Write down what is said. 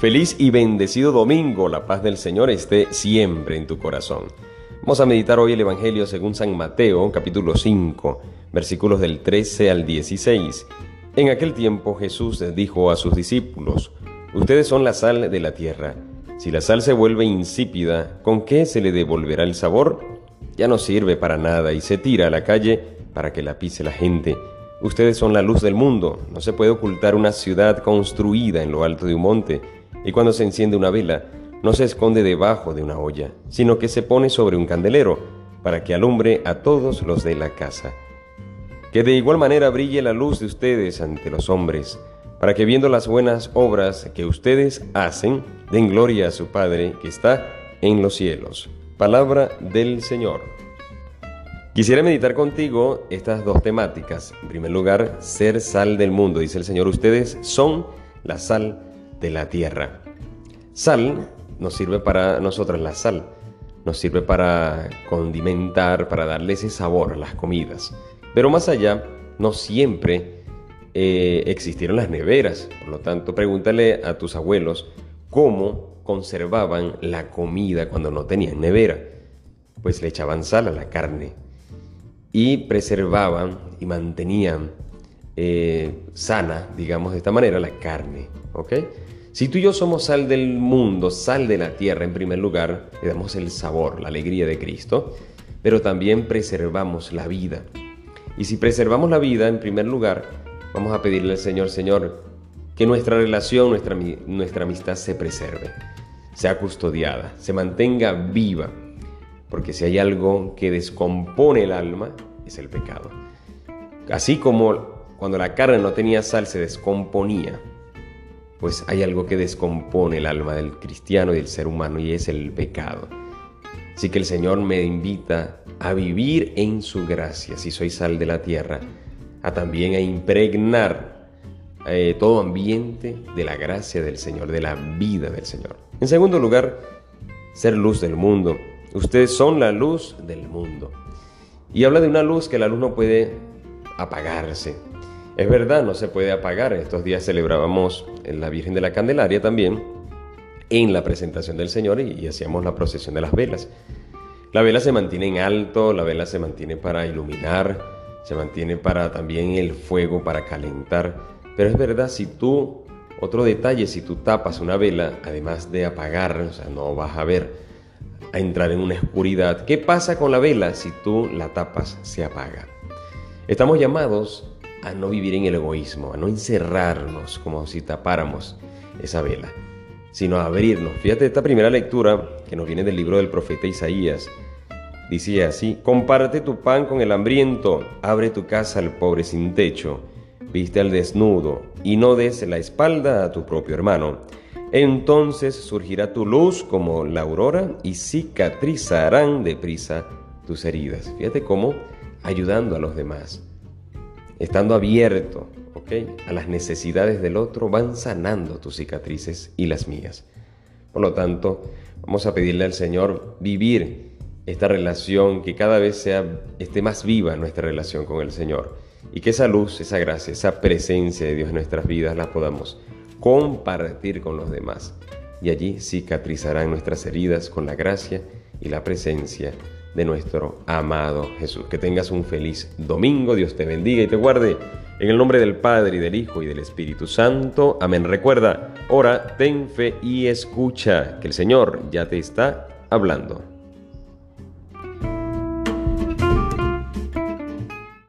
Feliz y bendecido domingo, la paz del Señor esté siempre en tu corazón. Vamos a meditar hoy el Evangelio según San Mateo, capítulo 5, versículos del 13 al 16. En aquel tiempo Jesús dijo a sus discípulos, Ustedes son la sal de la tierra. Si la sal se vuelve insípida, ¿con qué se le devolverá el sabor? Ya no sirve para nada y se tira a la calle para que la pise la gente. Ustedes son la luz del mundo. No se puede ocultar una ciudad construida en lo alto de un monte y cuando se enciende una vela, no se esconde debajo de una olla, sino que se pone sobre un candelero, para que alumbre a todos los de la casa. Que de igual manera brille la luz de ustedes ante los hombres, para que viendo las buenas obras que ustedes hacen, den gloria a su Padre que está en los cielos. Palabra del Señor. Quisiera meditar contigo estas dos temáticas. En primer lugar, ser sal del mundo. Dice el Señor, ustedes son la sal de la tierra. Sal nos sirve para nosotros, la sal nos sirve para condimentar, para darle ese sabor a las comidas. Pero más allá, no siempre eh, existieron las neveras. Por lo tanto, pregúntale a tus abuelos cómo conservaban la comida cuando no tenían nevera. Pues le echaban sal a la carne y preservaban y mantenían eh, sana, digamos de esta manera, la carne. ¿Ok? Si tú y yo somos sal del mundo, sal de la tierra en primer lugar, le damos el sabor, la alegría de Cristo, pero también preservamos la vida. Y si preservamos la vida en primer lugar, vamos a pedirle al Señor, Señor, que nuestra relación, nuestra, nuestra amistad se preserve, sea custodiada, se mantenga viva, porque si hay algo que descompone el alma, es el pecado. Así como cuando la carne no tenía sal se descomponía, pues hay algo que descompone el alma del cristiano y del ser humano y es el pecado. Así que el Señor me invita a vivir en su gracia, si soy sal de la tierra, a también a impregnar eh, todo ambiente de la gracia del Señor, de la vida del Señor. En segundo lugar, ser luz del mundo. Ustedes son la luz del mundo. Y habla de una luz que la luz no puede apagarse, es verdad, no se puede apagar. Estos días celebrábamos la Virgen de la Candelaria también en la presentación del Señor y, hacíamos la procesión de las velas. La vela se mantiene en alto, la vela se mantiene para iluminar, se mantiene para también el fuego, para calentar. Pero es verdad, si tú, otro detalle, si tú tapas una vela, además de apagar, o sea, no vas a ver, a entrar en una oscuridad. ¿Qué pasa con la vela si tú la tapas? Se apaga. Estamos llamados a no vivir en el egoísmo, a no encerrarnos como si tapáramos esa vela, sino a abrirnos. Fíjate esta primera lectura que nos viene del libro del profeta Isaías. Dice así, comparte tu pan con el hambriento, abre tu casa al pobre sin techo, viste al desnudo y no des la espalda a tu propio hermano. Entonces surgirá tu luz como la aurora y cicatrizarán deprisa tus heridas. Fíjate cómo ayudando a los demás estando abierto a las necesidades del otro, van sanando tus cicatrices y las mías. Por lo tanto, vamos a pedirle al Señor vivir esta relación, que cada vez sea, esté más viva nuestra relación con el Señor y que esa luz, esa gracia, esa presencia de Dios en nuestras vidas la podamos compartir con los demás. Y allí cicatrizarán nuestras heridas con la gracia y la presencia de nuestro amado Jesús. Que tengas un feliz domingo, Dios te bendiga y te guarde. En el nombre del Padre y del Hijo y del Espíritu Santo. Amén. Recuerda, ora, ten fe y escucha, que el Señor ya te está hablando.